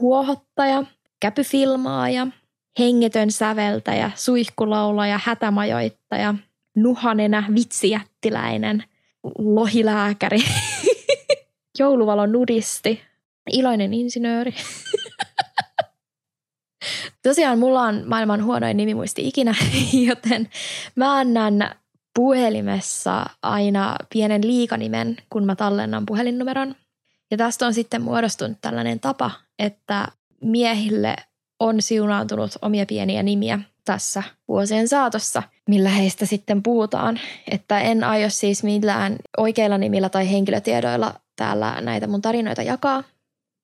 huohottaja, käpyfilmaaja, hengetön säveltäjä, suihkulaulaja, hätämajoittaja, nuhanenä, vitsijättiläinen, lohilääkäri, jouluvalon nudisti, iloinen insinööri. Tosiaan mulla on maailman huonoin nimimuisti ikinä, joten mä annan puhelimessa aina pienen liikanimen, kun mä tallennan puhelinnumeron. Ja tästä on sitten muodostunut tällainen tapa, että miehille on siunaantunut omia pieniä nimiä tässä vuosien saatossa, millä heistä sitten puhutaan. Että en aio siis millään oikeilla nimillä tai henkilötiedoilla täällä näitä mun tarinoita jakaa,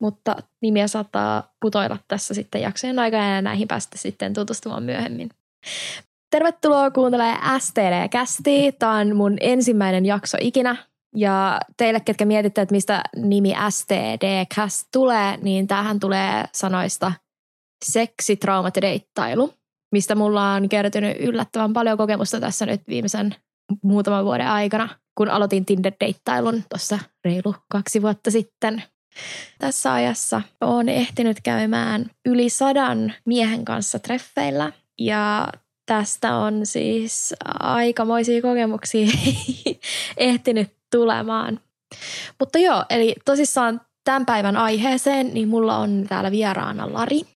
mutta nimiä saattaa putoilla tässä sitten jaksojen aikana ja näihin päästä sitten tutustumaan myöhemmin. Tervetuloa kuuntelemaan STD-kästiä. Tämä on mun ensimmäinen jakso ikinä. Ja teille, ketkä mietitte, että mistä nimi STD-cast tulee, niin tähän tulee sanoista seksi, traumat ja deittailu, mistä mulla on kertynyt yllättävän paljon kokemusta tässä nyt viimeisen muutaman vuoden aikana, kun aloitin Tinder-deittailun tuossa reilu kaksi vuotta sitten. Tässä ajassa olen ehtinyt käymään yli sadan miehen kanssa treffeillä ja tästä on siis aikamoisia kokemuksia ehtinyt tulemaan. Mutta joo, eli tosissaan tämän päivän aiheeseen, niin mulla on täällä vieraana Lari.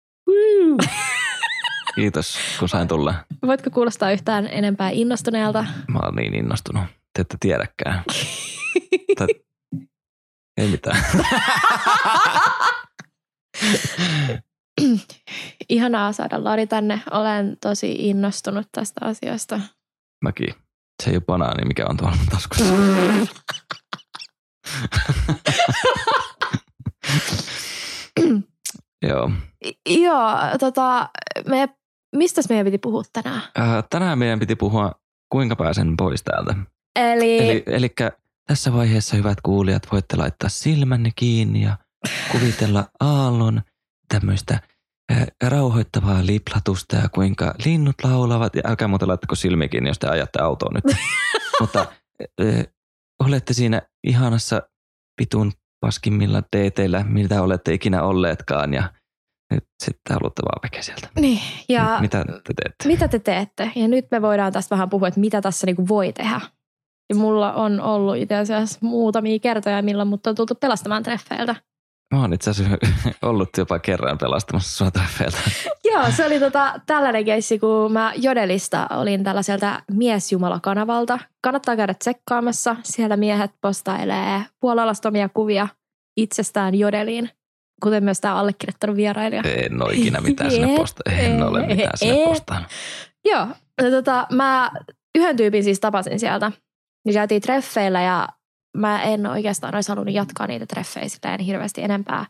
Kiitos, kun sain tulla. Voitko kuulostaa yhtään enempää innostuneelta? Mä oon niin innostunut. Te ette tiedäkään. tai... Ei mitään. Ihanaa saada Lari tänne. Olen tosi innostunut tästä asiasta. Mäkin. Se ei ole banaani, mikä on tuolla taskussa. Joo. Joo, tota, me, mistä meidän piti puhua tänään? Äh, tänään meidän piti puhua, kuinka pääsen pois täältä. Eli... Eli elikkä tässä vaiheessa, hyvät kuulijat, voitte laittaa silmänne kiinni ja kuvitella aallon tämmöistä rauhoittavaa liplatusta ja kuinka linnut laulavat. Ja älkää muuten laittako silmiä kiinni, jos te ajatte autoon nyt. Mutta äh, olette siinä ihanassa pitun paskimmilla teeteillä, mitä olette ikinä olleetkaan ja nyt sitten haluatte vaan veke sieltä. Niin, ja mitä te teette? Mitä te teette? Ja nyt me voidaan tästä vähän puhua, että mitä tässä niinku voi tehdä. Ja mulla on ollut itse asiassa muutamia kertoja, milloin mut on tultu pelastamaan treffeiltä. Mä oon itse asiassa ollut jopa kerran pelastamassa sua treffeiltä. Joo, se oli tota, tällainen keissi, kun mä Jodelista olin tällaiselta miesjumala-kanavalta. Kannattaa käydä tsekkaamassa. Siellä miehet postailee puolalastomia kuvia itsestään Jodeliin, kuten myös tämä allekirjoittanut vierailija. En ole ikinä mitään sinne posta. En ole mitään sinne postannut. Joo, no, tota, mä yhden tyypin siis tapasin sieltä. Niin käytiin treffeillä ja mä en oikeastaan olisi halunnut jatkaa niitä treffejä sitä en hirveästi enempää.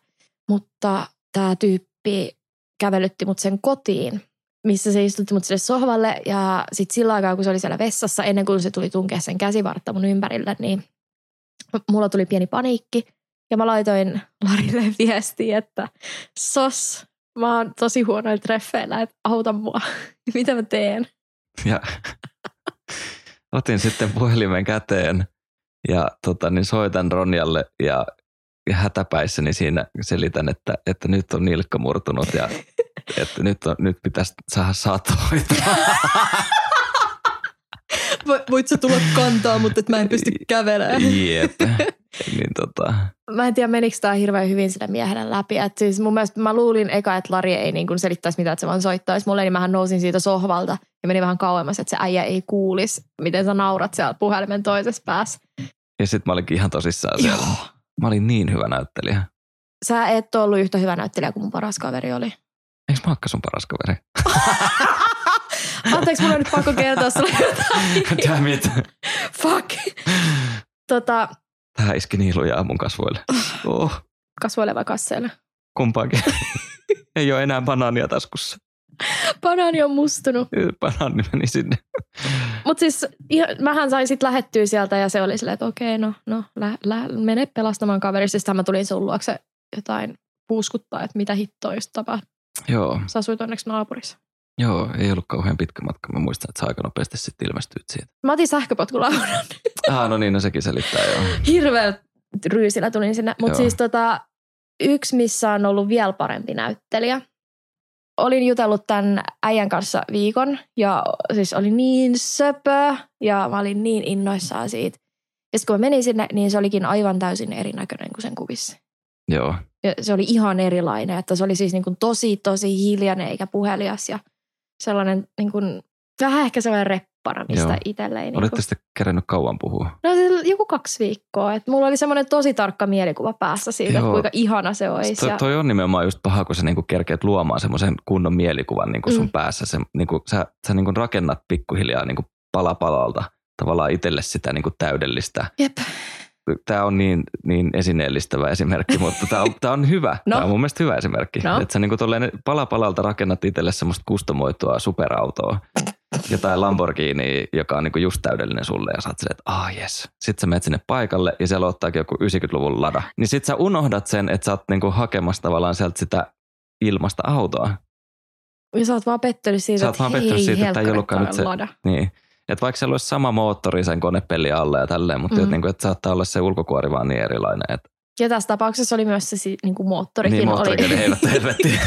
Mutta tämä tyyppi kävelytti mut sen kotiin, missä se istutti mut sille sohvalle ja sitten sillä aikaa, kun se oli siellä vessassa, ennen kuin se tuli tunkea sen käsivartta mun ympärille, niin mulla tuli pieni paniikki. Ja mä laitoin Larille viestiä, että sos, mä oon tosi huonoilla treffeillä, että auta mua. Mitä mä teen? Ja otin sitten puhelimen käteen ja tota, niin soitan Ronjalle ja, hätäpäissäni siinä selitän, että, että nyt on nilkka murtunut ja että nyt, on, nyt pitäisi saada saattohoitoa. Voit sä tulla kantaa, mutta et mä en pysty kävelemään. Jep. Niin tota. Mä en tiedä, menikö tämä hirveän hyvin sille miehelle läpi. Et siis mun mielestä mä luulin eka, että Lari ei niin selittäisi mitään, että se vaan soittaisi mulle, niin mähän nousin siitä sohvalta ja meni vähän kauemmas, että se äijä ei kuulisi, miten sä naurat siellä puhelimen toisessa päässä. Ja sitten mä olinkin ihan tosissaan siellä. Joo. Mä olin niin hyvä näyttelijä. Sä et ollut yhtä hyvä näyttelijä kuin mun paras kaveri oli. Eikö mä sun paras kaveri? Anteeksi, mulla on nyt pakko kertoa sulle jotain. Damn it. Fuck. Tota, Tähän iski niin lujaa mun kasvoille. Oh. Kasvoille vai kasseille? Kumpaakin. Ei ole enää banaania taskussa. Banaani on mustunut. Banaani meni sinne. Mutta siis mähän sain sitten lähettyä sieltä ja se oli silleen, että okei, no, no lä, lä, mene pelastamaan kaveri. Siis mä tulin sun luokse jotain puuskuttaa, että mitä hittoa just tapahtui. Joo. Sä asuit onneksi naapurissa. Joo, ei ollut kauhean pitkä matka. Mä muistan, että sä aika nopeasti sitten ilmestyit siitä. Mä otin sähköpotkulaudan. ah, no niin, no sekin selittää joo. Hirveä ryysillä tulin sinne. Mutta siis tota, yksi, missä on ollut vielä parempi näyttelijä. Olin jutellut tämän äijän kanssa viikon ja siis oli niin söpö ja mä olin niin innoissaan siitä. Ja kun mä menin sinne, niin se olikin aivan täysin erinäköinen kuin sen kuvissa. Joo. Ja se oli ihan erilainen, että se oli siis niin kuin tosi, tosi hiljainen eikä puhelias ja sellainen niin kuin, vähän ehkä sellainen reppana, mistä Joo. itselleen. Niin Olette kuin, sitten kerännyt kauan puhua. no siis joku kaksi viikkoa. Että mulla oli semmoinen tosi tarkka mielikuva päässä siitä, Joo. että kuinka ihana se olisi. Toi, ja, toi on nimenomaan just paha, kun sä niinku kerkeät luomaan semmoisen kunnon mielikuvan niinku sun Mm. päässä. Se, niinku, sä sä niinku rakennat pikkuhiljaa niinku pala palalta tavallaan itselle sitä niinku täydellistä. Jep. Tämä on niin, niin esineellistävä esimerkki, mutta tämä on, tää on hyvä. No. Tämä on mun mielestä hyvä esimerkki. No. Että sä niinku tolleen pala palalta rakennat itselle semmoista kustomoitua superautoa. Jotain Lamborghini, joka on niinku just täydellinen sulle ja sä oot silleen, että ah jes. Sitten sä menet sinne paikalle ja siellä ottaakin joku 90-luvun lada. Niin sit sä unohdat sen, että sä oot niinku hakemassa tavallaan sieltä sitä ilmasta autoa. ja sä oot vaan pettynyt siitä, Sä oot että vaan hei, siitä, että ei ollutkaan nyt se- lada. Niin. Et vaikka siellä olisi sama moottori sen konepellin alla ja tälleen, mutta Mm. mm. niinku, että saattaa olla se ulkokuori vaan niin erilainen, että Ja tässä tapauksessa oli myös se niin kuin moottorikin. niin oli. moottorikin heivät helvettiin.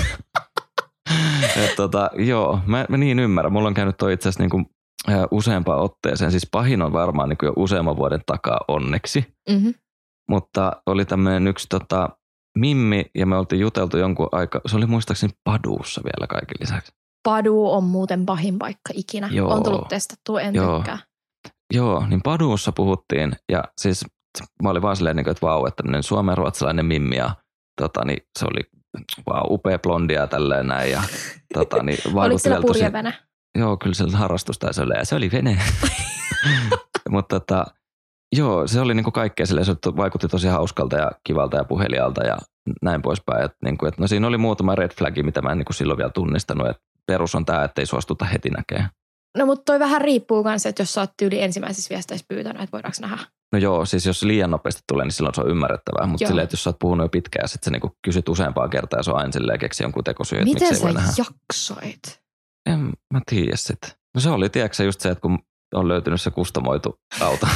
Et tota, joo, mä, mä, niin ymmärrän. Mulla on käynyt toi itse asiassa niinku, useampaan otteeseen. Siis pahin on varmaan niinku jo useamman vuoden takaa onneksi. Mhm. Mutta oli tämmöinen yksi tota, Mimmi ja me oltiin juteltu jonkun aikaa. Se oli muistaakseni Paduussa vielä kaiken lisäksi. Padu on muuten pahin paikka ikinä. Joo. On tullut testattua, en Joo. tykkää. Joo, niin Paduussa puhuttiin ja siis mä olin vaan silleen, niin että vau, että tämmöinen suomen-ruotsalainen Mimmi ja tota, niin se oli vau, upea blondia ja tälleen näin ja tota, niin Oliko siellä vielä tosi? Joo, kyllä se oli, ja se oli vene. Mutta tota, joo, se oli niinku kaikkea silleen, se vaikutti tosi hauskalta ja kivalta ja puhelialta ja näin poispäin. Et niinku, et no siinä oli muutama red flagi, mitä mä en niinku silloin vielä tunnistanut, että perus on tämä, että ei suostuta heti näkemään. No mutta toi vähän riippuu myös, että jos sä oot tyyli ensimmäisissä viesteissä pyytänyt, että voidaanko nähdä. No joo, siis jos liian nopeasti tulee, niin silloin se on ymmärrettävää. Mutta silleen, että jos sä oot puhunut jo pitkään ja sitten sä niinku kysyt useampaa kertaa ja se on aina silleen keksi jonkun tekosyy, että Miten miksi ei sä voi nähdä. jaksoit? En mä tiedä sitten. No se oli, tiedätkö just se, että kun on löytynyt se kustomoitu auto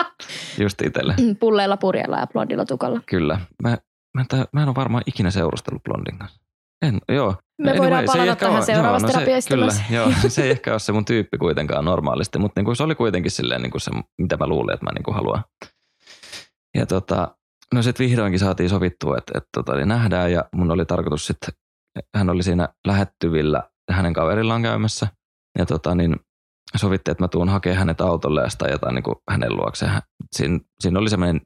just itselle. Pulleilla, purjeilla ja blondilla tukalla. Kyllä. Mä, mä, en, mä en ole varmaan ikinä seurustellut blondin kanssa. En, joo. Me voidaan se ei palata ehkä tähän ole- seuraavassa joo, no se. Kyllä, joo. Se ei ehkä ole se mun tyyppi kuitenkaan normaalisti, mutta niinku, se oli kuitenkin silleen niinku se, mitä mä luulin, että mä niinku haluan. Ja tota, no sitten vihdoinkin saatiin sovittua, että, että tota, niin nähdään ja mun oli tarkoitus sitten, hän oli siinä lähettyvillä hänen kaverillaan käymässä. Ja tota, niin sovittiin, että mä tuun hakemaan hänet autolle ja sitä ajetaan niinku hänen luokseen. Siin, siinä oli semmoinen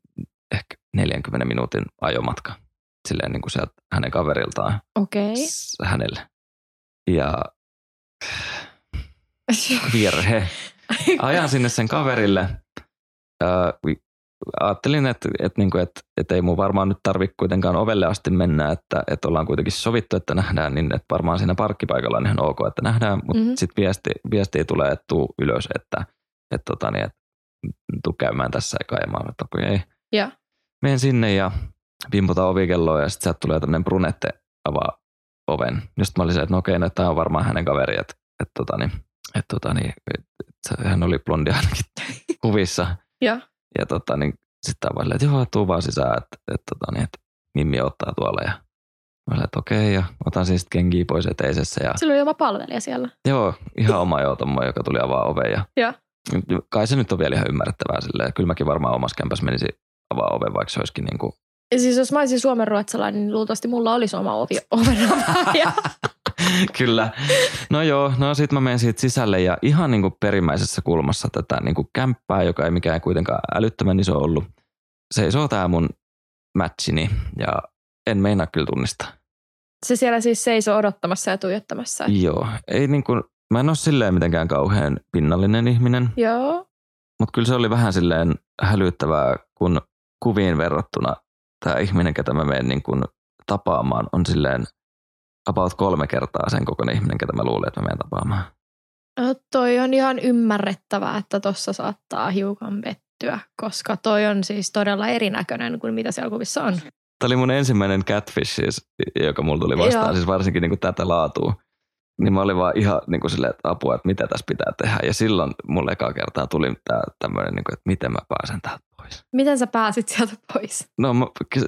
ehkä 40 minuutin ajomatka silleen niin kuin sieltä hänen kaveriltaan Okei. s- hänelle. Ja virhe. Ajan sinne sen kaverille. Ää, ajattelin, että, että, niin kuin, että, että ei mun varmaan nyt tarvitse kuitenkaan ovelle asti mennä, että, että ollaan kuitenkin sovittu, että nähdään, niin että varmaan siinä parkkipaikalla on ihan ok, että nähdään, mutta Mhm. mm-hmm. sitten viesti, viesti tulee, että tuu ylös, että, että, tota, niin, että tuu käymään tässä ja kaimaan, että okei. ei. Joo. Menen sinne ja pimputan ovikelloa ja sitten sieltä tulee tämmöinen brunette avaa oven. Just mä olin se, että no okei, no, tämä on varmaan hänen kaveri, että, että, tota, niin, että, tota, niin, että hän oli blondi ainakin kuvissa. Joo. Ja tota, niin, sitten tämä vaan että joo, tuu vaan sisään, että, että, tota, niin, että Mimmi ottaa tuolla. Ja mä olin, että okei, ja otan siis kenkiä pois eteisessä. Ja, Sillä oli oma palvelija siellä. joo, ihan oma joo, tommoinen, joka tuli avaa oven. Ja, Joo. Kai se nyt on vielä ihan ymmärrettävää silleen. Kyllä mäkin varmaan omassa kämpässä menisi avaa oven, vaikka se olisikin niin kuin Ja siis jos mä olisin suomen ruotsalainen, niin luultavasti mulla olisi oma ovi ovenavaaja. Kyllä. No joo, no sit mä menen siitä sisälle ja ihan niin kuin perimmäisessä kulmassa tätä niin kuin kämppää, joka ei mikään kuitenkaan älyttömän iso ollut. Seisoo tää mun matchini ja en meinaa kyllä tunnistaa. Se siellä siis seisoo odottamassa ja tuijottamassa. Joo, ei niin kuin, mä en ole silleen mitenkään kauhean pinnallinen ihminen, Joo. mutta kyllä se oli vähän silleen hälyttävää, kun kuviin verrattuna tämä ihminen, ketä mä menen niin kuin tapaamaan, on silleen about kolme kertaa sen kokoinen ihminen, ketä mä luulen, että mä menen tapaamaan. No, toi on ihan ymmärrettävää, että tuossa saattaa hiukan pettyä, koska toi on siis todella erinäköinen kuin mitä siellä kuvissa on. Tämä oli mun ensimmäinen catfish siis, joka mulla tuli vastaan, Joo. siis varsinkin niin kuin tätä laatua. Niin mä olin vaan ihan niin kuin silleen, että apua, että mitä tässä pitää tehdä. Ja silloin mulle eka kertaa tuli tää tämmöinen, niin kuin, että miten mä pääsen täältä pois. Miten sä pääsit sieltä pois? No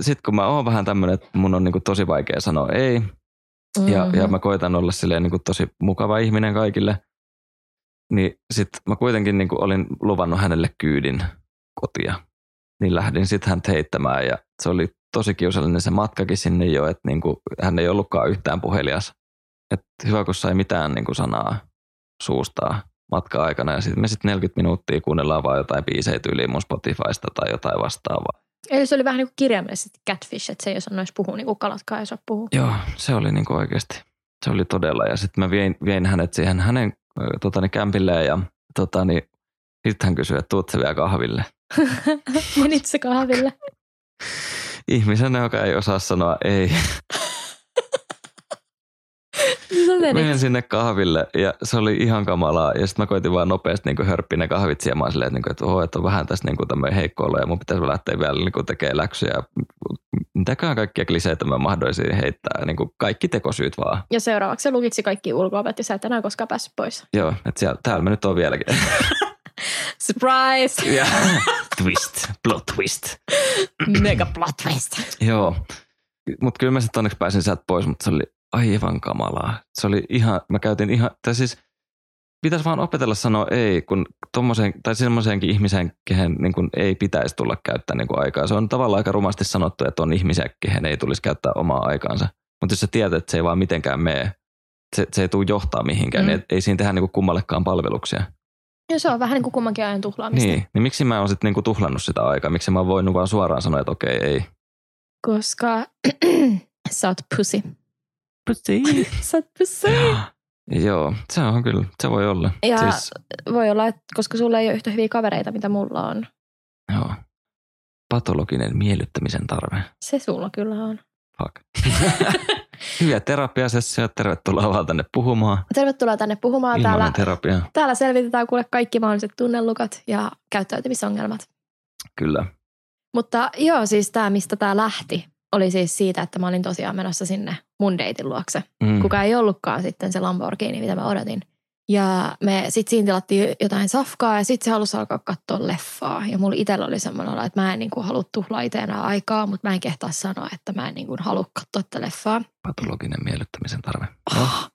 sit kun mä oon vähän tämmöinen, että mun on niin kuin tosi vaikea sanoa ei. Mm-hmm. Ja, ja mä koitan olla silleen niin kuin tosi mukava ihminen kaikille. Niin sit mä kuitenkin niin kuin olin luvannut hänelle kyydin kotia. Niin lähdin sitten hän heittämään ja se oli tosi kiusallinen se matkakin sinne jo, että niin kuin, hän ei ollutkaan yhtään puhelias. Et hyvä, kun sai mitään niin kuin sanaa suustaa matka-aikana ja sitten me sitten 40 minuuttia kuunnellaan vaan jotain biisejä yli mun Spotifysta tai jotain vastaavaa. Eli se oli vähän niin kuin kirjaimellisesti catfish, että se ei osannoisi puhua niin kuin kalatkaan ei osaa puhua. Joo, se oli niin kuin oikeasti. Se oli todella. Ja sitten mä viein, viein hänet siihen hänen totani, kämpilleen ja totani, sitten hän kysyi, että tuut se vielä kahville. Menit se kahville? Ihmisenä, joka ei osaa sanoa ei. Menen sinne kahville ja se oli ihan kamalaa. Ja sitten mä koitin vaan nopeasti niin hörppiä ne kahvit siemaan silleen, että, että, oh, että on vähän tässä niin tämmöinen heikko olo ja mun pitäisi lähteä vielä niin tekemään läksyjä. Mitäkään kaikkia kliseitä mä mahdoisin heittää. Niin kuin kaikki tekosyyt vaan. Ja seuraavaksi se lukitsi kaikki ulkoa, että sä et enää koskaan päässyt pois. Joo, että siellä, täällä mä nyt on vieläkin. Surprise! Ja, twist, plot twist. Mega plot twist. Joo. Mutta kyllä mä sitten onneksi pääsin sieltä pois, mutta se oli aivan kamalaa. Se oli ihan, mä käytin ihan, tai siis pitäisi vaan opetella sanoa ei, kun tommoseen, tai semmoiseenkin ihmiseen, kehen niin kuin ei pitäisi tulla käyttää niin kuin aikaa. Se on tavallaan aika rumasti sanottu, että on ihmisiä, kehen ei tulisi käyttää omaa aikaansa. Mutta jos sä tiedät, että se ei vaan mitenkään mene, se, se ei tule johtaa mihinkään, mm. niin ei siinä tehdä niin kuin kummallekaan palveluksia. Ja se on vähän niin kuin kummankin ajan tuhlaamista. Niin, niin miksi mä oon sitten niin kuin tuhlannut sitä aikaa? Miksi mä oon voinut vaan suoraan sanoa, että okei, ei. Koska sä oot pussy. Sä pussy. Joo, se on kyllä, se voi olla. Ja siis... voi olla, että koska sulla ei ole yhtä hyviä kavereita, mitä mulla on. Joo. Patologinen miellyttämisen tarve. Se sulla kyllä on. Fuck. Hyviä terapiasessioja, tervetuloa vaan tänne puhumaan. Tervetuloa tänne puhumaan. Ilmainen täällä, terapia. täällä selvitetään kuule kaikki mahdolliset tunnelukat ja käyttäytymisongelmat. Kyllä. Mutta joo, siis tämä, mistä tämä lähti, oli siis siitä, että mä olin tosiaan menossa sinne mun deitin luokse, mm. kuka ei ollutkaan sitten se Lamborghini, mitä mä odotin. Ja me sitten siinä tilattiin jotain safkaa ja sitten se halusi alkaa katsoa leffaa. Ja mulla itsellä oli semmoinen että mä en niinku halua tuhlaa itse aikaa, mutta mä en kehtaa sanoa, että mä en niinku halua katsoa tätä leffaa. Patologinen miellyttämisen tarve. Oh.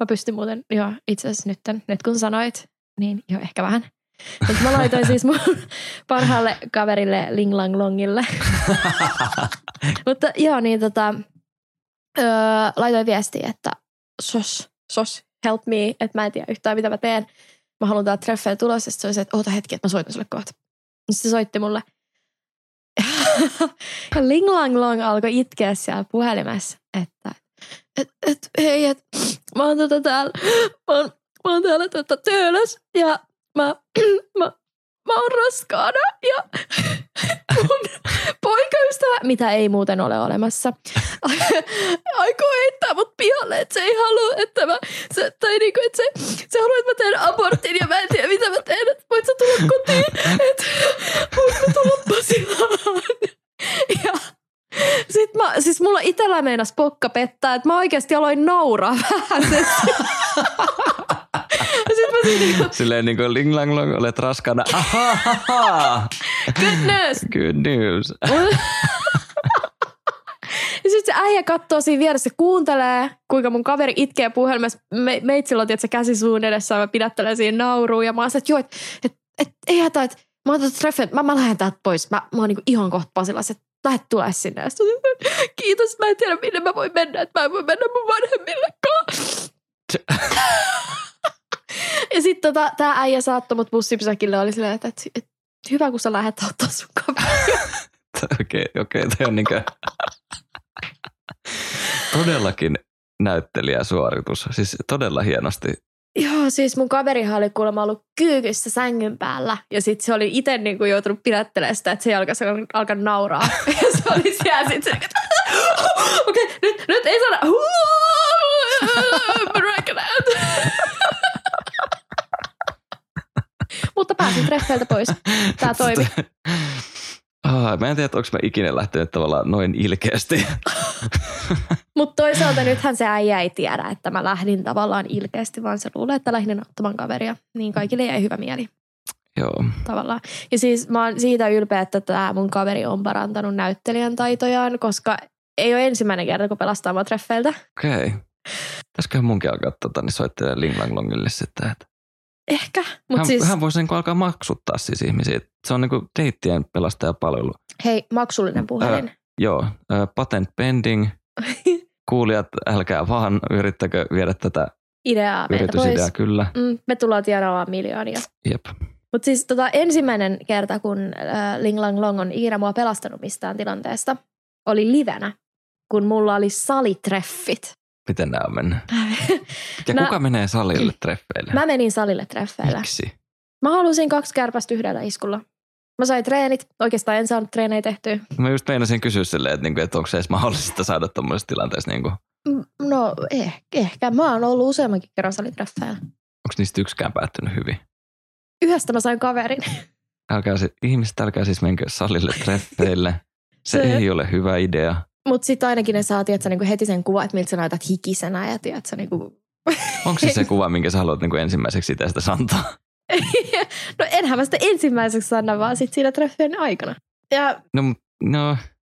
mä pystyn muuten, joo, itse asiassa nyt, nyt kun sanoit, niin jo ehkä vähän. Mutta mä laitoin siis mun parhaalle kaverille Ling Lang Longille. Mutta joo, niin tota, öö, laitoin viestiä, että sos, sos, help me, että mä en tiedä yhtään mitä mä teen. Mä haluan tää treffeä tulos, ja se oli se, että oota hetki, että mä soitan sulle kohta. Sitten se soitti mulle. ja Ling Lang Long alkoi itkeä siellä puhelimessa, että et, et, hei, et, mä oon tota täällä, mä oon, mä oon täällä tota töölös ja mä, mä, mä oon raskaana ja mun poikaystävä, mitä ei muuten ole olemassa, aikoo heittää mut pihalle, että se ei halua, että mä, se, tai niinku, että se, se haluaa, että mä teen abortin ja mä en tiedä, mitä mä teen, että voit sä tulla kotiin, että voit mä tulla Pasilaan. Ja sitten mä, siis mulla itsellä meinas pokka pettää, että mä oikeasti aloin nauraa vähän. Sitten mä niinku... Silleen niin kuin ling lang long, olet raskana. Good news. Good news. Ja sitten se äijä katsoo siinä vieressä, kuuntelee, kuinka mun kaveri itkee puhelimessa. Me, meitsillä on tietysti käsi suun edessä, mä pidättelen siinä nauruun. Ja mä oon että joo, että et, et, ei hätä, että mä oon treffin, mä, mä lähden täältä pois. Mä, mä oon niin ihan kohta Pasilassa, että lähdet tulee sinne. Ja kiitos, mä en tiedä minne mä voin mennä, että mä en voi mennä mun vanhemmillekaan. ja sitten tota, tämä äijä saattoi mut bussipysäkille oli silleen, että, että, että hyvä kun sä lähdet ottaa sun. Okei, okei, okay, on niinkö... Todellakin näyttelijäsuoritus. Siis todella hienosti. Joo, siis mun kaverihan oli kuulemma ollut kyykyssä sängyn päällä. Ja sitten se oli itse niinku joutunut pidättelemään sitä, että se alkaa, alkaa nauraa. ja se oli siellä sitten se, okei, okay, nyt, nyt ei saada. Mutta pääsin treffeiltä pois. Tämä toimi. Ah, mä en tiedä, onko mä ikinä lähtenyt tavallaan noin ilkeästi. Mutta toisaalta nythän se äijä ei tiedä, että mä lähdin tavallaan ilkeästi, vaan se luulee, että lähdin auttamaan kaveria. Niin kaikille jäi hyvä mieli Joo. tavallaan. Ja siis mä oon siitä ylpeä, että tämä mun kaveri on parantanut näyttelijän taitojaan, koska ei ole ensimmäinen kerta, kun pelastaa mua treffeiltä. Okei. Okay. Pitäisiköhän munkin alkaa tota, niin soittelee Ling Lang Longille sitten. Että Ehkä. Mut hän, siis, hän voisi niin alkaa maksuttaa siis ihmisiä. Se on niin kuin deittien pelastajapalvelu. hei, maksullinen puhelin. Joo, ö, patent pending. Kuulijat, älkää vaan yrittäkö viedä tätä Ideaa meiltä yritysideaa. pois. Kyllä. Mm, me tullaan tienaamaan miljoonia. Jep. Mutta siis tota, ensimmäinen kerta, kun äh, Ling Lang Long on ikinä mua pelastanut mistään tilanteesta, oli livenä, kun mulla oli salitreffit. Miten nämä on mennyt? Ja Mä- kuka menee salille treffeille? Mä menin salille treffeillä. Miksi? Mä halusin kaksi kärpästä yhdellä iskulla. Mä sain treenit. Oikeastaan en saanut treenejä tehtyä. Mä just meinasin kysyä silleen, että, niinku, että onko se edes mahdollista saada tuommoisessa tilanteessa. Niinku, onko No eh, ehkä. Mä oon ollut useammankin kerran salitreffeillä. niistä yksikään päättynyt hyvin? Yhdestä mä sain kaverin. Älkää se, ihmiset, älkää siis menkö salille treffeille. Se, Se- ei ole hyvä idea. Mutta sitten ainakin ne saa tiedätkö, niinku heti sen kuva, että miltä sä näytät hikisenä ja tiedätkö, niinku... Onko se se kuva, minkä sä haluat niinku ensimmäiseksi itsestä antaa? no enhän mä sitä ensimmäiseksi sanna, vaan sitten siinä treffien aikana. Ja No,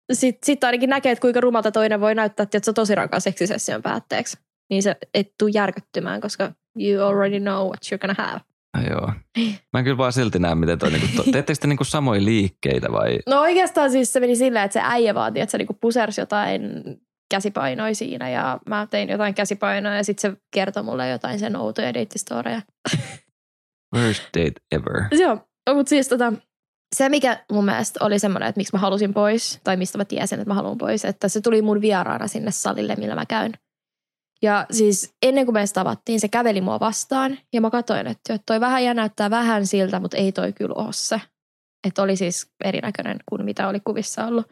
no sitten sit ainakin näkee, että kuinka rumalta toinen voi näyttää, että se on tosi rankan seksisession päätteeksi. Niin se et tuu järkyttymään, koska you already know what you're gonna have. No joo. Mä en kyllä vaan silti näe, miten toi, niinku, to, teettekö te niinku samoja liikkeitä vai? No oikeastaan siis se meni silleen, että se äijä vaati, että se niinku pusersi jotain käsipainoja siinä ja mä tein jotain käsipainoja ja sitten se kertoi mulle jotain sen outoja deittistoreja. Worst date ever. Joo, mutta siis tota, se mikä mun mielestä oli semmoinen, että miksi mä halusin pois, tai mistä mä tiesin, että mä haluan pois, että se tuli mun vieraana sinne salille, millä mä käyn. Ja siis ennen kuin me edes tavattiin, se käveli mua vastaan ja mä katsoin, että, että toi vähän ja näyttää vähän siltä, mutta ei toi kyllä ole se. Että oli siis erinäköinen kuin mitä oli kuvissa ollut.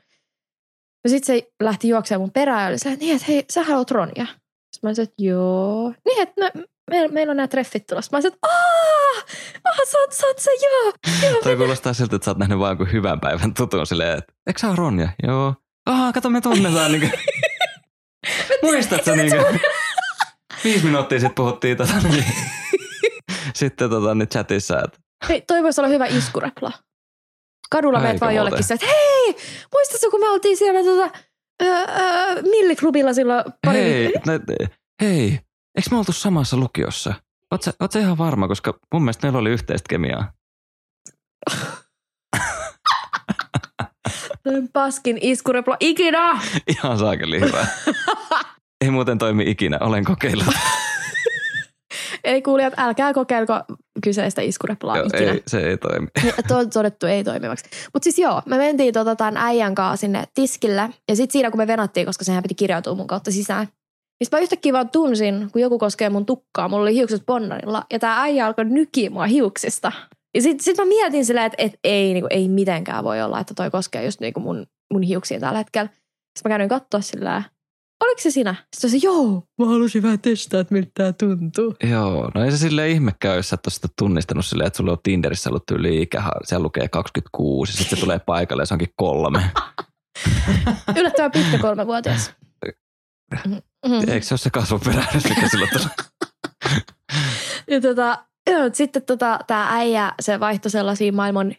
Ja sitten se lähti juoksemaan mun perään ja oli se, niin, että hei, sä oot Ronja. Sitten mä olisin, että joo. Niin, että no, me, meillä on nämä treffit tulossa. Mä olisin, että aah, ah, sä oot, sä oot se, joo. joo Toi kuulostaa siltä, että sä oot nähnyt vaan jonkun hyvän päivän tutun silleen, että eikö sä ole Ronja? Joo. Aha, kato me tunnetaan. Niin Muistatko niin Viisi minuuttia sitten puhuttiin tota, niin. sitten tota, niin chatissa, että Hei, toi voisi olla hyvä iskurepla. Kadulla meet vaan jollekin se, että hei, muistatko kun me oltiin siellä tota, öö, öö, milliklubilla silloin pari hei, nä, hei, eikö me oltu samassa lukiossa? Oot sä, oot sä ihan varma, koska mun mielestä meillä oli yhteistä kemiaa. Paskin iskurepla ikinä. Ihan saakeli hyvä. Ei muuten toimi ikinä, olen kokeillut. Eli kuulijat, älkää kokeilko kyseistä iskureplaa Joo, ikinä. ei, se ei toimi. Tuo on todettu ei toimivaksi. Mutta siis joo, me mentiin tota tämän äijän kanssa sinne tiskille. Ja sitten siinä kun me venattiin, koska sehän piti kirjautua mun kautta sisään. Niin mä yhtäkkiä vaan tunsin, kun joku koskee mun tukkaa. Mulla oli hiukset bonnarilla. Ja tämä äijä alkoi nykiä mua hiuksista. Ja sitten sit mä mietin silleen, että, että ei, niinku, ei mitenkään voi olla, että toi koskee just niinku mun, mun hiuksiin tällä hetkellä. Sitten mä käyn katsoa sillä oliko se sinä? Sitten se, joo, mä halusin vähän testaa, että miltä tää tuntuu. Joo, no ei se silleen ihme käy, jos sä et sitä tunnistanut silleen, että sulla on Tinderissä ollut yli ikä, siellä lukee 26 ja sitten se tulee paikalle ja se onkin kolme. Yllättävän pitkä kolmevuotias. Mhm. Eikö se ole se kasvuperäinen, mikä sillä tulee? Ja tota, sitten tota, tämä äijä, se vaihtoi sellaisiin maailman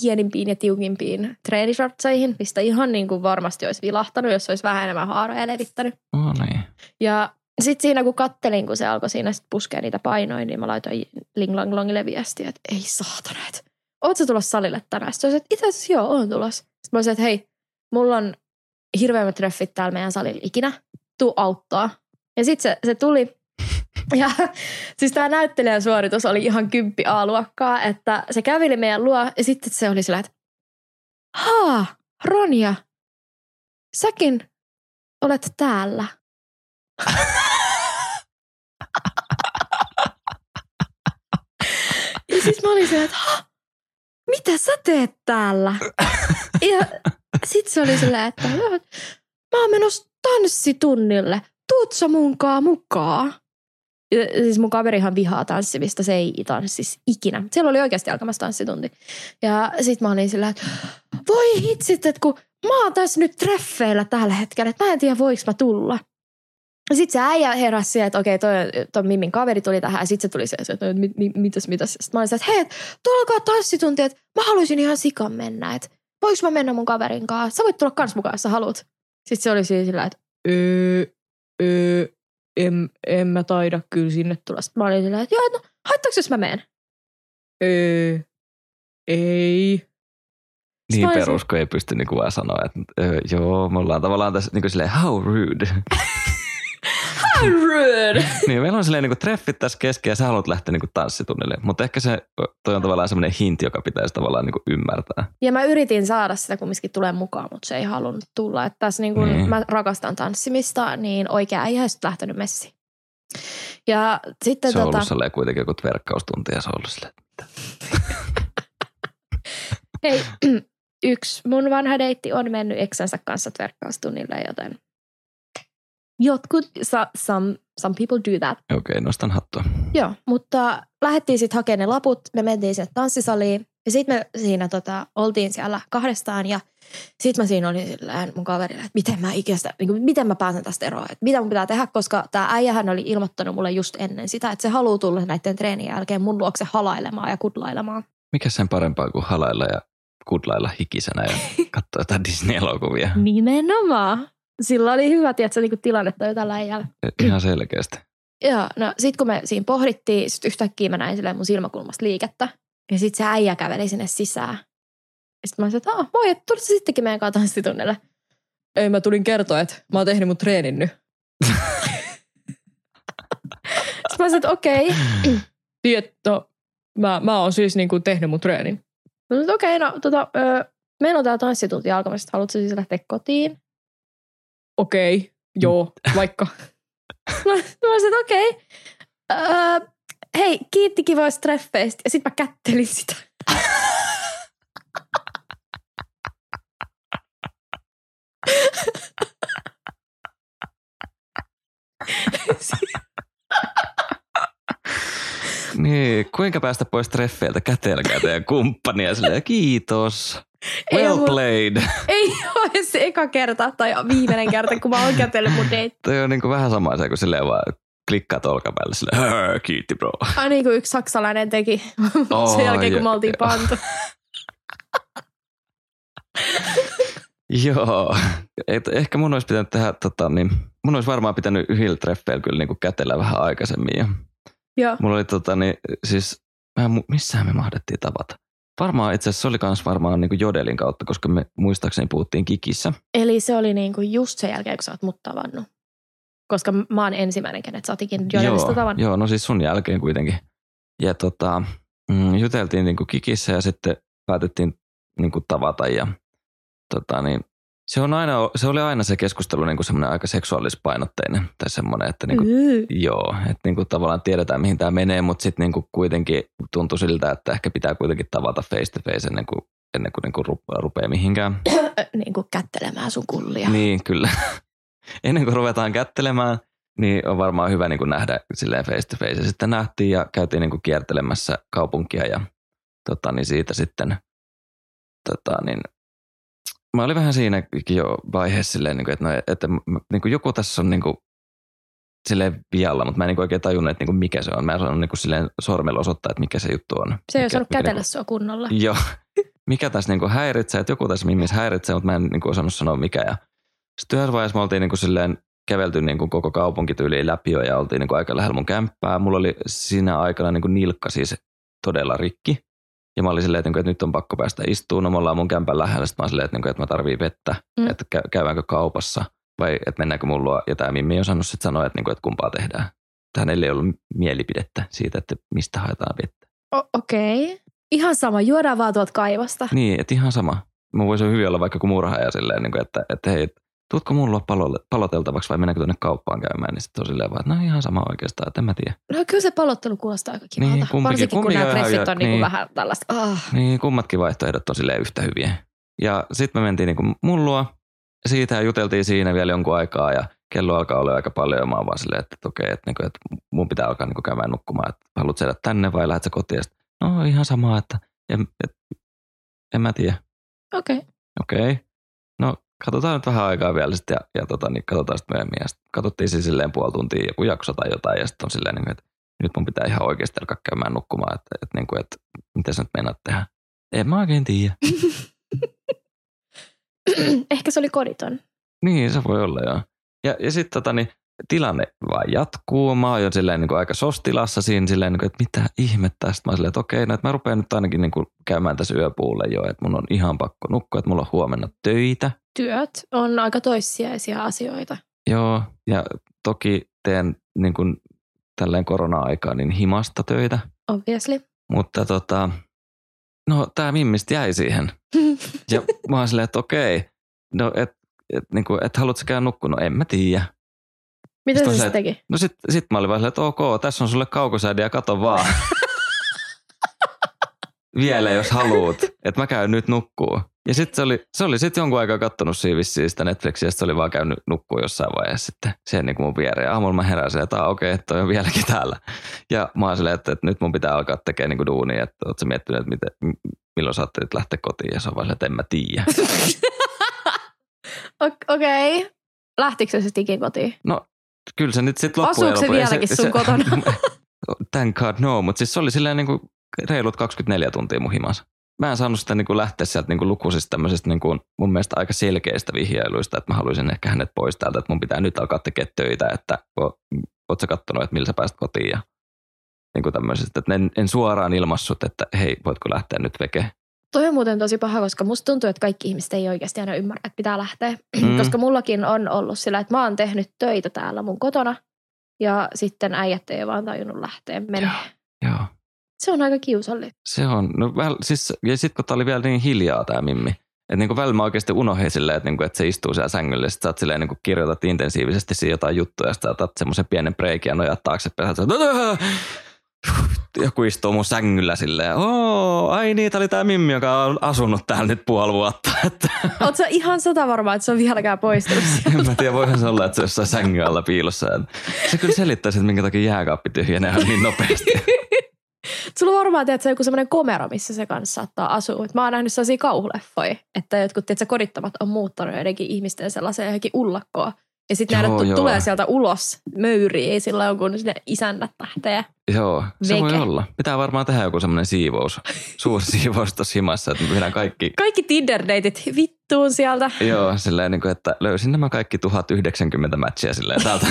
pienimpiin ja tiukimpiin treenishortseihin, mistä ihan niin kuin varmasti olisi vilahtanut, jos olisi vähän enemmän haaroja levittänyt. No niin. Ja sitten siinä kun kattelin, kun se alkoi siinä sit puskea niitä painoja, niin mä laitoin Ling Lang Longille viestiä, että ei saatana, että oot sä tulossa salille tänään? Sitten se että itse asiassa joo, oon tulossa. Sitten mä olisin, että hei, mulla on hirveämmät treffit täällä meidän salilla ikinä, tuu auttaa. Ja sitten se, se tuli, ja siis tämä näyttelijän suoritus oli ihan kymppi A-luokkaa, että se käveli meidän luo ja sitten se oli sillä, että haa, Ronja, säkin olet täällä. ja siis mä olin siellä, että "Ha, mitä sä teet täällä? Ja sitten se oli silleen, että "Joo, mä oon menossa tanssitunnille. Tuut sä mukaan? Siis mun kaverihan vihaa tanssimista, se ei tanssisi ikinä. Siellä oli oikeasti alkamassa tanssitunti. Ja sit mä olin sillä, että voi hitsit, että kun mä oon tässä nyt treffeillä tällä hetkellä, että mä en tiedä voiko mä tulla. Sitten se äijä heräsi siihen, että okei, toi, toi Mimmin kaveri tuli tähän ja sitten se tuli se, että mit, mit, mitäs, mitäs. Sitten mä olin se, että hei, tulkaa tanssitunti, että mä haluaisin ihan sikan mennä, että voiko mä mennä mun kaverin kanssa? Sä voit tulla kans mukaan, jos sä haluat. Sitten se oli siinä sillä, että öö, öö, en, en mä taida kyllä sinne tulla. Sitten mä olin sillä, että joo, no haittaako jos mä menen? Öö, ei. Niin perus, kun ei pysty niinku vaan sanoa, että öö, joo, me ollaan tavallaan tässä niinku silleen, how rude. Rude. niin, meillä on silleen niinku treffit tässä kesken ja sä haluat lähteä niinku tanssitunnille. Mutta ehkä se, toi on tavallaan semmoinen hint, joka pitäisi tavallaan niinku ymmärtää. Ja mä yritin saada sitä kumminkin tulee mukaan, mutta se ei halunnut tulla. Että tässä niin kun Niin. mä rakastan tanssimista, niin oikea ei ihan sit lähtenyt messiin. Ja sitten Se on tota, ollut kuitenkin joku verkkaustunti ja se on ollut silleen, hei, yksi mun vanha deitti on mennyt eksänsä kanssa verkkaustunnille, joten jotkut, so, some, some people do that. okei, okay, nostan hattua. Joo, mutta lähdettiin sitten hakemaan ne laput, me mentiin sinne tanssisaliin ja sitten me siinä tota, oltiin siellä kahdestaan ja sitten mä siinä olin silleen mun kaverille, että miten mä ikästä, niin kuin, miten mä pääsen tästä eroon, että mitä mun pitää tehdä, koska tämä äijähän oli ilmoittanut mulle just ennen sitä, että se haluaa tulla näiden treenien jälkeen mun luokse halailemaan ja kudlailemaan. Mikä sen parempaa kuin halailla ja kudlailla hikisenä ja katsoa jotain Disney-elokuvia. Nimenomaan. Sillä oli hyvä, tiedätkö, niin tilannetta jo tällä äijällä. Ihan selkeästi. Joo, no sit kun me siinä pohdittiin, sit yhtäkkiä mä näin silleen mun silmäkulmasta liikettä. Ja sit se äijä käveli sinne sisään. Sitten mä sanoin, että ah, moi, että tulit sittenkin meidän kanssa tanssitunnelle. Ei, mä tulin kertoa, että mä oon tehnyt mun treenin nyt. Sitten mä sanoin, että okei. Tietto, mä, mä oon siis niinku tehnyt mun treenin. Mä sanoin, että okei, no tota, ö, meillä on tää tanssitunti alkamassa, haluatko sä siis lähteä kotiin? Okei, joo, vaikka. mä, mä sanoin, että okei. Öö, hei, kiitti kivoista treffeistä. Ja sit mä kättelin sitä. Niin, kuinka päästä pois treffeiltä kätelkää teidän kumppania silleen, kiitos. Ei Well mulla- played. Ei ole se eka kerta tai viimeinen kerta, kun mä oon kätellyt mun date. Toi on niinku vähän sama se, kun silleen vaan klikkaat olkapäälle silleen, "Hör, kiitti bro. Ai niin kuin yksi saksalainen teki Oh, sen jälkeen, kun me oltiin pantu. Joo, Et ehkä mun olisi pitänyt tehdä, tota, niin, mun olisi varmaan pitänyt yhdellä treffeillä kyllä niinku kätellä vähän aikaisemmin. Ja Joo. mulla oli tota, niin, siis, mä missähän me mahdettiin tavata? Varmaan itse asiassa se oli kans varmaan niinku Jodelin kautta, koska me muistaakseni puhuttiin Kikissä. Eli se oli niin kuin just sen jälkeen, kun sä oot mut tavannut. Koska mä oon ensimmäinen, kenet sä oot ikinä Jodelista joo, tavannut. joo, no siis sun jälkeen kuitenkin. Ja tota, mm, juteltiin niinku Kikissä ja sitten päätettiin niinku tavata ja tota, niin, se, on aina, se oli aina se keskustelu niinku semmoinen aika seksuaalispainotteinen tai semmoinen, että niinku, Yy. joo, että niinku tavallaan tiedetään mihin tämä menee, mutta sitten niinku kuitenkin tuntui siltä, että ehkä pitää kuitenkin tavata face to face ennen kuin, ennen kuin niinku rupeaa, rupeaa mihinkään. Niin kuin kättelemään sun kullia. Niin, kyllä. Ennen kuin ruvetaan kättelemään, niin on varmaan hyvä niin kuin nähdä silleen face to face. Ja sitten nähtiin ja käytiin niin kuin kiertelemässä kaupunkia ja tota, niin siitä sitten tota, niin, mä olin vähän siinäkin jo vaiheessa silleen, niin kuin, että, no, että niin kuin joku tässä on niin kuin, silleen vialla, mutta mä en niin kuin oikein tajunnut, että niin kuin mikä se on. Mä en osannut niin kuin silleen sormella osoittaa, että mikä se juttu on. Se ei osannut mikä kätellä niinku- sua kunnolla. Joo. Mikä tässä niinku häiritsee, että joku tässä mimmis häiritsee, mutta mä en niinku osannut sanoa mikä. Ja sitten yhdessä vaiheessa me oltiin niinku silleen kävelty niinku koko kaupunkityyliin läpi jo ja oltiin niinku aika lähellä mun kämppää. Mulla oli siinä aikana niinku nilkka siis todella rikki. Ja mä olin silleen, että, niinku, että nyt on pakko päästä istuun. No me ollaan mun kämpän lähellä. Sitten mä olin silleen, että, että mä tarvii vettä. Mm. Että kä- käydäänkö kaupassa vai että mennäänkö mun luo. Ja tämä Mimmi ei osannut sitten sanoa, että, niinku, että kumpaa tehdään. Hänellä ei ollut mielipidettä siitä, että mistä haetaan vettä. O- Okei. Okay. Ihan sama, juodaan vaan tuolta kaivosta. Niin, että ihan sama. Mä voisin hyvin olla vaikka kuin murhaaja silleen, niin että, että hei, tuutko mulla palolle, paloteltavaksi vai mennäänkö tuonne kauppaan käymään, niin sitten on silleen vaan, että no ihan sama oikeastaan, että en mä tiedä. No kyllä se palottelu kuulostaa aika kivalta. Niin, kumpikin- Varsinkin kun kumpikin nämä on ihan treffit on niinku Niin. vähän tällaista. Ah. Niin kummatkin vaihtoehdot on silleen yhtä hyviä. Ja sitten me mentiin niin kuin mun luo, siitä juteltiin siinä vielä jonkun aikaa ja kello alkaa olla aika paljon ja mä oon vaan silleen, että, okei, että, niin kuin, että mun pitää alkaa niin kuin käymään nukkumaan, että haluat siellä tänne vai lähdet sä kotiin? No ihan sama, että en, et, en mä tiedä. Okei. Okay. Okei. Okay. Katsotaan nyt vähän aikaa vielä sitten ja, ja tota, niin katsotaan sitten myöhemmin. Ja sit katsottiin siis silleen puoli tuntia joku jakso tai jotain ja sitten on silleen, niin kuin, että nyt mun pitää ihan oikeasti alkaa käymään nukkumaan, että, että, niin kuin, että mitä sä nyt meinaat tehdä. En mä oikein tiedä. Ehkä se oli koditon. Niin, se voi olla joo. Ja, ja sitten tota, niin, tilanne vaan jatkuu. Mä oon jo silleen niin kuin aika sostilassa siinä silleen, niin kuin, että mitä ihmettä. Sitten mä oon silleen, että okei, no, että mä rupean nyt ainakin niin kuin käymään tässä yöpuulle jo, että mun on ihan pakko nukkua, että mulla on huomenna töitä. Työt on aika toissijaisia asioita. Joo, ja toki teen niin kuin tälleen korona-aikaa niin himasta töitä. Obviously. Mutta tota, no tämä mimmistä jäi siihen. Ja mä oon silleen, että okei, no et, et, niin kuin, et haluatko käydä nukkua? No en mä tiedä. Mitä Sitten se se, sitten teki? No sit, sit mä olin vaan että ok, tässä on sulle kaukosäädi ja kato vaan. Vielä jos haluut, että mä käyn nyt nukkuu. Ja sitten se oli, se oli sitten jonkun aikaa kattonut siinä vissiin sitä Netflixiä, ja sit se oli vaan käynyt nukkuu jossain vaiheessa sitten sen niin kuin mun viereen. Aamulla mä heräsin, että okei, että toi on vieläkin täällä. Ja mä oon silleen, että, että nyt mun pitää alkaa tekemään niin kuin duunia, että oot sä miettinyt, että miten, milloin sä ajattelit lähteä kotiin, ja se on vaan että en mä tiedä. Okei. Okay. Lähtikö se sitten ikin kotiin? No kyllä se nyt sitten loppujen Asuuko se vieläkin sun kotona? Thank God no, mutta siis se oli silleen niin kuin reilut 24 tuntia mun himassa. Mä en saanut sitä niin kuin lähteä sieltä niin kuin lukuisista tämmöisistä niin kuin mun mielestä aika selkeistä vihjailuista, että mä haluaisin ehkä hänet pois täältä, että mun pitää nyt alkaa tekemään töitä, että oot sä kattonut, että millä sä pääst kotiin ja niin kuin tämmöisestä, että en, en suoraan ilmassut, että hei, voitko lähteä nyt veke. Toi on muuten tosi paha, koska musta tuntuu, että kaikki ihmiset ei oikeasti aina ymmärrä, että pitää lähteä. Mm. koska mullakin on ollut sillä, että mä oon tehnyt töitä täällä mun kotona ja sitten äijät ei vaan tajunnut lähteä menemään. Joo, Se on aika kiusallista. se on. No, väl, siis, ja sitten kun tää oli vielä niin hiljaa tää Mimmi, että niinku välillä mä oikeasti unohdin silleen, että, niinku, että se istuu siellä sängyllä, ja sit sä oot silleen, niinku, kirjoitat intensiivisesti siinä jotain juttuja, ja sit sä otat semmoisen pienen breikin ja nojat taaksepäin, ja sä oot, joku istuu mun sängyllä silleen, oo, ai niin, tää oli tää Mimmi, joka on asunut täällä nyt puoli vuotta. Että, Oot sä ihan sata varma, että se on vieläkään poistunut sieltä? en mä tiedä, voihan se olla, että se on jossain sängyn alla piilossa. Se kyllä selittäisi, että minkä takia jääkaappi tyhjenee niin nopeasti. Sulla on varmaan tiedät, joku semmoinen komero, missä se kanssa saattaa asua. Et mä oon nähnyt sellaisia kauhuleffoja, että jotkut tiedät, kodittomat on muuttanut joidenkin ihmisten sellaiseen johonkin ullakkoon. Ja sitten nähdään, joo. tulee sieltä ulos möyriä, sillä on kun sinne isännät lähtee. Joo, se voi Veke. olla. Pitää varmaan tehdä joku semmoinen siivous, suuri siivous tuossa himassa, että me kaikki, Kaikki Tinder-deitit vittuun sieltä. joo, silleen niin kuin, että löysin nämä kaikki 1090 matchia silleen täältä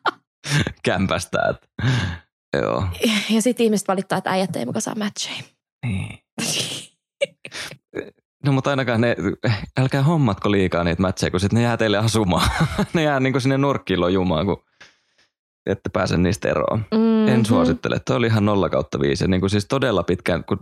kämpästä, että joo. Ja sitten ihmiset valittaa, että äijät ei muka saa matcheja. Niin. No mutta ainakaan ne, älkää hommatko liikaa niitä matcheja, kun sitten ne jää teille asumaan. ne jää niin kuin sinne nurkkiin lojumaan, kun ette pääse niistä eroon. Mm-hmm. En suosittele. Tuo oli ihan 0 kautta 5. Ja niin kuin siis todella pitkään, kun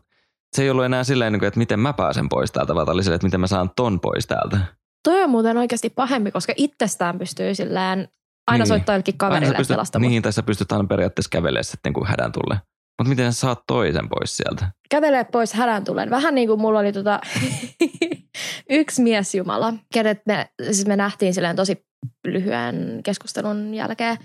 se ei ollut enää silleen, niin kuin, että miten mä pääsen pois täältä, vaan oli silleen, että miten mä saan ton pois täältä. Toi on muuten oikeasti pahempi, koska itsestään pystyy silleen aina Niin. soittaa jollekin kaverille pystyt, pelastamaan. niin, tässä pystyt aina periaatteessa kävelemään sitten niin kuin hädän tulle. Mutta miten sä saat toisen pois sieltä? kävelee pois hädän tullen. Vähän niin kuin mulla oli tota, yksi miesjumala, kenet me, siis me nähtiin silleen tosi lyhyen keskustelun jälkeen.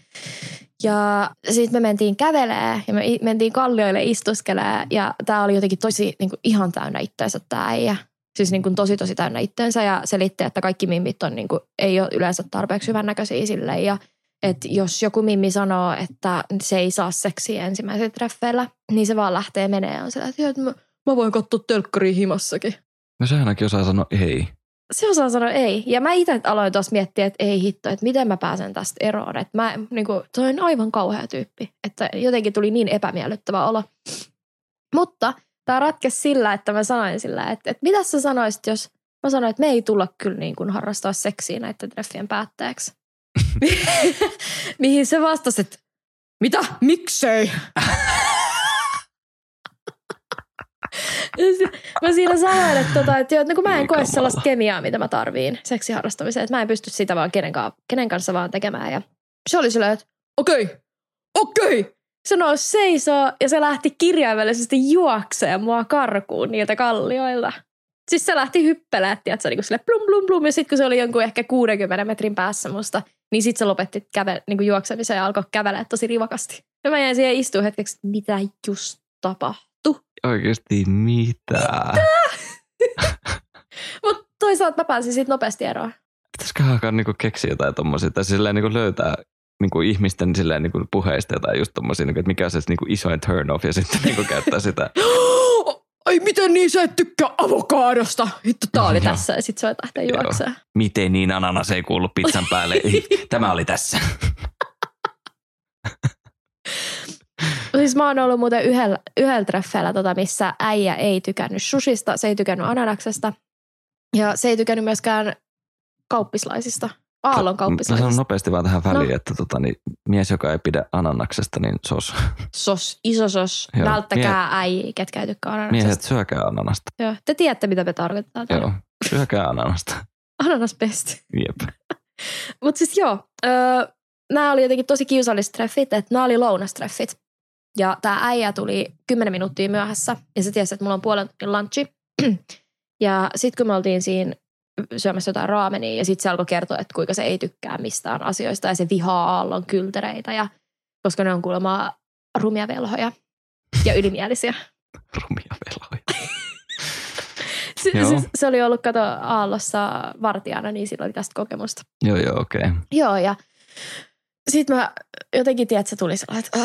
Ja sitten me mentiin kävelee ja me mentiin kallioille istuskelee ja tämä oli jotenkin tosi niin kuin ihan täynnä itteensä tämä äijä. Siis niin kuin tosi tosi täynnä itteensä ja selitti, että kaikki mimmit on niin kuin, ei ole yleensä tarpeeksi hyvännäköisiä silleen ja että jos joku mimmi sanoo, että se ei saa seksiä ensimmäisellä treffeillä, niin se vaan lähtee menee ja on sillä, että, "Joo, että mä, mä voin katsoa telkkaria himassakin. No se ainakin osaa sanoa ei. Se osaa sanoa ei. Ja mä itse aloin tuossa miettiä, että ei hitto, että miten mä pääsen tästä eroon. Että mä, niin kuin, toi on aivan kauhea tyyppi. Että jotenkin tuli niin epämiellyttävä olo. Mutta tämä ratkesi sillä, että mä sanoin sillä, että, että mitä sä sanoisit, jos mä sanoin, että me ei tulla kyllä niin kuin harrastaa seksiä näiden treffien päätteeksi. Mihin se vastasi, että mitä? Miksei? Mä siinä sanoin, että, tota, että, joo, että no kun mä en Niin koe sellaista kemiaa, mitä mä tarviin seksiharrastamiseen, että mä en pysty sitä vaan kenen, kenen kanssa vaan tekemään. Ja se oli silleen, että okei, okei. Se nousi seisoo ja se lähti kirjaimellisesti juokseen mua karkuun niiltä kallioilta. Siis se lähti hyppelemään, tiedätkö, niin kuin sille plum plum plum. Ja sitten kun se oli jonkun ehkä 60 metrin päässä musta, Niin sit se lopetti käve, niin kuin juoksemisen ja alkoi kävelemään tosi rivakasti. Ja mä jäin siihen istuun hetkeksi, että mitä just tapahtui. Oikeasti mitä? Mutta toisaalta mä pääsin siitä nopeasti eroon. Pitäisikö alkaa niinku keksiä jotain tommosia, tai silleen niinku löytää niinku ihmisten silleen niinku puheista jotain just tommosia, niinku, että mikä on se niinku isoin turn off ja sitten niinku käyttää sitä. Ai miten niin sä et tykkää avokaadosta? Hitto, tää oli Joo. tässä ja sit lähteä Joo. juoksemaan. Miten niin ananas ei kuulu pizzan päälle? Ei, Tämä oli tässä. Siis mä oon ollut muuten yhdellä, yhdellä treffeillä, tota, missä äijä ei tykännyt sushista, se ei tykännyt ananaksesta ja se ei tykännyt myöskään kauppislaisista, aallon Mä sanon nopeasti vaan tähän väliin, No. että tota, niin mies, joka ei pidä ananaksesta, niin sos. Sos, iso sos, Joo. välttäkää äijä, ketkä ei tykkää ananaksesta. Miehet, syökää ananasta. Joo, te tiedätte, mitä me tarkoitetaan. Joo, syökää ananasta. Ananas best. Jep. Mutta siis joo, öö, nämä oli jotenkin tosi kiusalliset treffit, että nämä oli lounastreffit. Ja tämä äijä tuli 10 minuuttia myöhässä ja se tiesi, että mulla on puolen tunnin lunchi. ja sitten kun me oltiin siinä syömässä jotain raamenia ja sitten se alkoi kertoa, että kuinka se ei tykkää mistään asioista ja se vihaa aallon kyltereitä, ja, koska ne on kuulemma rumia velhoja ja ylimielisiä. Rumia veloja. Se, Joo. se, se oli ollut kato Aallossa vartijana, niin sillä oli tästä kokemusta. Joo, joo, okei. Okay. Joo, ja sitten mä jotenkin tiedän, että se tuli sellainen, että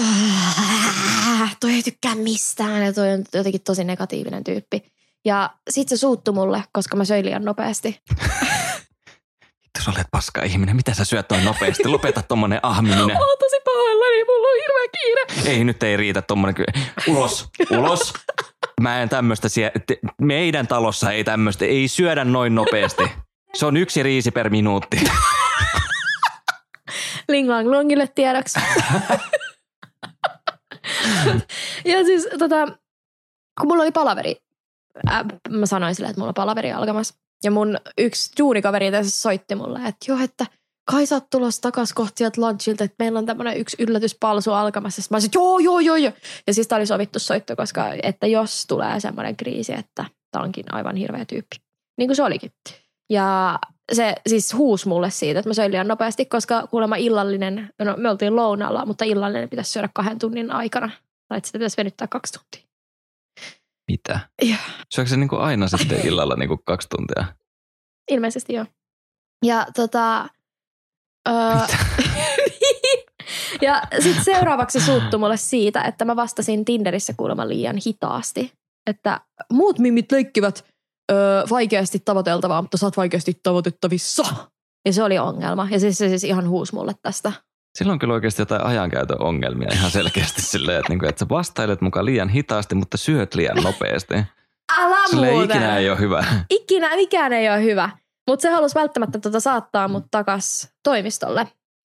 "Ah, toi ei tykkää mistään ja toi on jotenkin tosi negatiivinen tyyppi. Ja sitten se suuttui mulle, koska mä söin liian nopeasti. Vittu, sä olet paska ihminen. Mitä sä syöt noin nopeasti? Lopeta tommonen ahmiminen. Mä oon tosi pahoillani, mulla on hirveä kiire. Ei, nyt ei riitä tommonen kyllä. Ulos, ulos. Mä en tämmöstä, sie- meidän talossa ei tämmöstä, ei syödä noin nopeasti. Se on yksi riisi per minuutti. Ling Lang Longille tiedoksi. ja siis tota, kun mulla oli palaveri, äh, mä sanoin sille, että mulla on palaveri alkamassa. Ja mun yksi duunikaveri tässä soitti mulle, että joo, että kai sä oot tulossa takas kohti sieltä lunchilta, että meillä on tämmöinen yksi yllätyspalsu alkamassa. Sitten mä olisin, joo, joo, joo, joo. Ja siis tää oli sovittu soitto, koska että jos tulee semmoinen kriisi, että tää onkin aivan hirveä tyyppi. Niin kuin se olikin. Ja se siis huus mulle siitä, että mä söin liian nopeasti, koska kuulemma illallinen, no me oltiin lounalla, mutta illallinen pitäisi syödä kahden tunnin aikana. Tai että sitä pitäisi venyttää kaksi tuntia. Mitä? Joo. Syökö se niinku aina sitten illalla niinku kaksi tuntia? Ilmeisesti joo. Ja tota... Öö, ja sitten seuraavaksi suuttu mulle siitä, että mä vastasin Tinderissä kuulemma liian hitaasti. Että muut mimit leikkivät öö, vaikeasti tavoiteltavaa, mutta sä oot vaikeasti tavoitettavissa. Ja se oli ongelma. Ja siis se siis ihan huus mulle tästä. Sillä on kyllä oikeasti jotain ajankäytön ongelmia ihan selkeästi silleen, että, niinku, että sä vastailet mukaan liian hitaasti, mutta syöt liian nopeasti. Älä Sille muuten. ikinä ei ole hyvä. ikinä mikään ei ole hyvä. Mutta se halusi välttämättä tota saattaa mut takas toimistolle.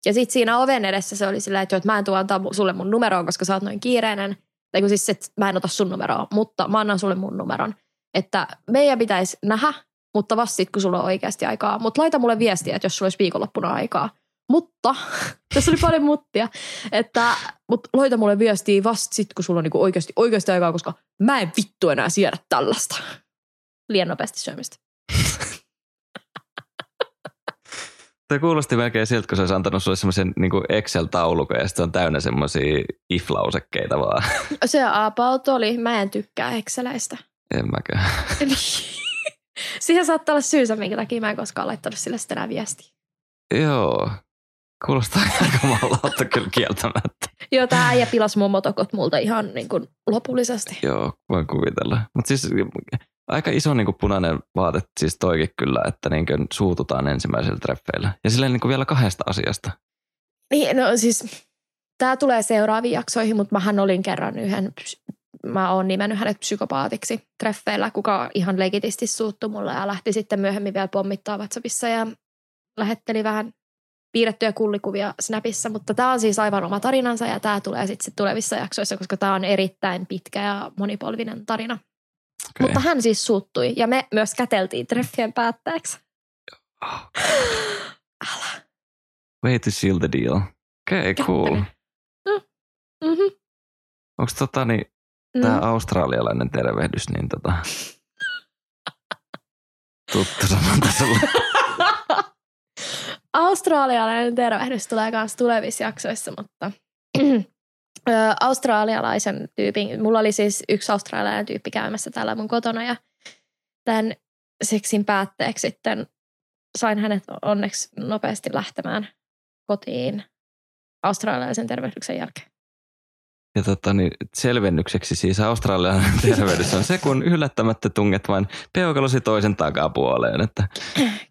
Ja sitten siinä oven edessä se oli silleen, että, että mä en tuo antaa sulle mun numeroon, koska sä oot noin kiireinen. Tai kun siis, että mä en ota sun numeroa, mutta mä annan sulle mun numeron. Että meidän pitäisi nähdä, mutta vasta sit, kun sulla on oikeasti aikaa. Mutta laita mulle viestiä, että jos sulla olisi viikonloppuna aikaa. Mutta, tässä oli paljon muttia, että mut laita mulle viestiä vasta sit, kun sulla on niinku oikeasti, oikeasti aikaa, koska mä en vittu enää siedä tällaista. Liian nopeasti syömistä. Tämä kuulosti melkein siltä, kun se olisi antanut sulle semmoisen niin Excel-taulukon ja sitten se on täynnä semmoisia if-lausekkeita vaan. Se about oli. Mä en tykkää Exceleistä. En mäkään. Siihen saattaa olla syysä, minkä takia mä en koskaan laittanut sille sitten enää viestiä. Joo. Kuulostaa aika mallalta kyllä kieltämättä. Joo, tää äijä pilasi mun motokot multa ihan niin kuin lopullisesti. Joo, voin kuvitella. Mutta siis aika iso niin kuin punainen vaate siis toikin kyllä, että niin kuin suututaan ensimmäisellä treffeillä. Ja silleen niin kuin vielä kahdesta asiasta. Niin, no siis, tää tulee seuraaviin jaksoihin, mutta mähän olin kerran yhden, mä oon nimennyt hänet psykopaatiksi treffeillä, kuka ihan legitisti suuttu mulle ja lähti sitten myöhemmin vielä pommittaa WhatsAppissa ja lähetteli vähän piirrettyjä kullikuvia Snapissa, mutta tämä on siis aivan oma tarinansa ja tämä tulee sitten tulevissa jaksoissa, koska tämä on erittäin pitkä ja monipolvinen tarina. Okay. Mutta hän siis suuttui ja me myös käteltiin treffien päätteeksi. Älä. Way to seal the deal. Okei, okay, cool. Mm-hmm. Onko tota niin, tämä australialainen tervehdys, niin tota, tuttu sanonta sulle? Australialainen tervehdys tulee myös tulevissa jaksoissa, mutta australialaisen tyypin, mulla oli siis yksi australialainen tyyppi käymässä täällä mun kotona ja tämän seksin päätteeksi sitten sain hänet onneksi nopeasti lähtemään kotiin australialaisen tervehdyksen jälkeen. Ja tota, niin selvennykseksi siis australialainen terveydys on se, kun yllättämättä tunget vain peukalosi toisen takapuoleen. Että...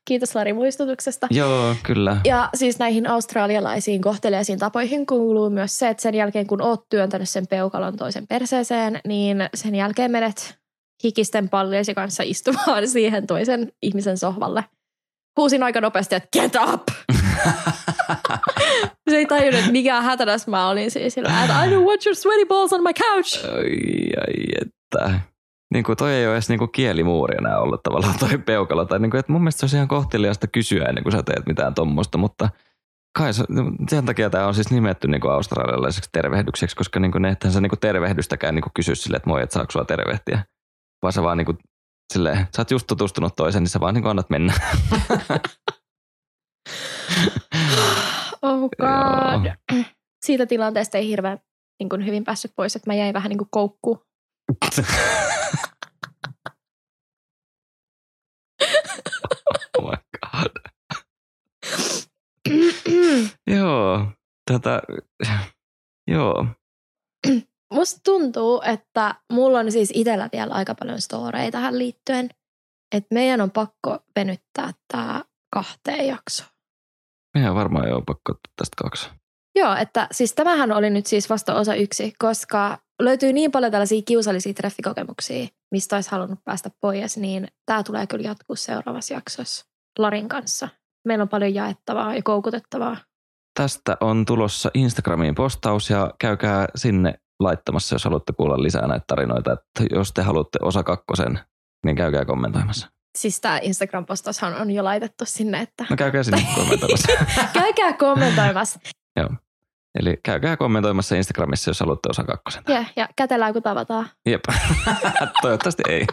Kiitos Lari muistutuksesta. Joo, kyllä. Ja siis näihin australialaisiin kohteleisiin tapoihin kuuluu myös se, että sen jälkeen kun oot työntänyt sen peukalon toisen perseeseen, niin sen jälkeen menet hikisten palliesi kanssa istumaan siihen toisen ihmisen sohvalle. Huusin aika nopeasti, että get up! se ei tajunnut, että mikä hätänäs mä olin siis sillä, että I don't want your sweaty balls on my couch. Ai, ai, että. Niin kuin toi ei ole edes niin kuin kielimuuri enää ollut tavallaan toi peukalo. Tai niin kuin, että mun mielestä se on ihan kohteliasta kysyä ennen kuin sä teet mitään tuommoista, mutta kai se, sen takia tämä on siis nimetty niin kuin australialaiseksi tervehdykseksi, koska niin kuin ne, että sä niin kuin tervehdystäkään niin kuin kysy sille, että moi, että saako sua tervehtiä. Vaan sä vaan niin kuin, silleen, sä oot just tutustunut toisen, niin sä vaan niin annat mennä. oh god. Siitä tilanteesta ei hirveän niin kuin hyvin päässyt pois, että mä jäin vähän niin kuin koukkuun. oh my god. joo, tätä, joo. Musta tuntuu, että mulla on siis itsellä vielä aika paljon storeja tähän liittyen. Että meidän on pakko venyttää tämä kahteen jaksoon. Meidän varmaan jo pakko tästä kaksi. Joo, että siis tämähän oli nyt siis vasta osa yksi, koska löytyy niin paljon tällaisia kiusallisia treffikokemuksia, mistä olisi halunnut päästä pois, niin tämä tulee kyllä jatkuu seuraavassa jaksossa Larin kanssa. Meillä on paljon jaettavaa ja koukutettavaa. Tästä on tulossa Instagramiin postaus ja käykää sinne laittamassa, jos haluatte kuulla lisää näitä tarinoita. Että jos te haluatte osa kakkosen, niin käykää kommentoimassa. Siis tämä Instagram-postaushan on jo laitettu sinne, että... No käykää sinne kommentoimassa. käykää kommentoimassa. Joo. Eli käykää kommentoimassa Instagramissa, jos haluatte osa kakkosen. Ja, ja kätellään, kun tavataan. Jep. Toivottavasti ei.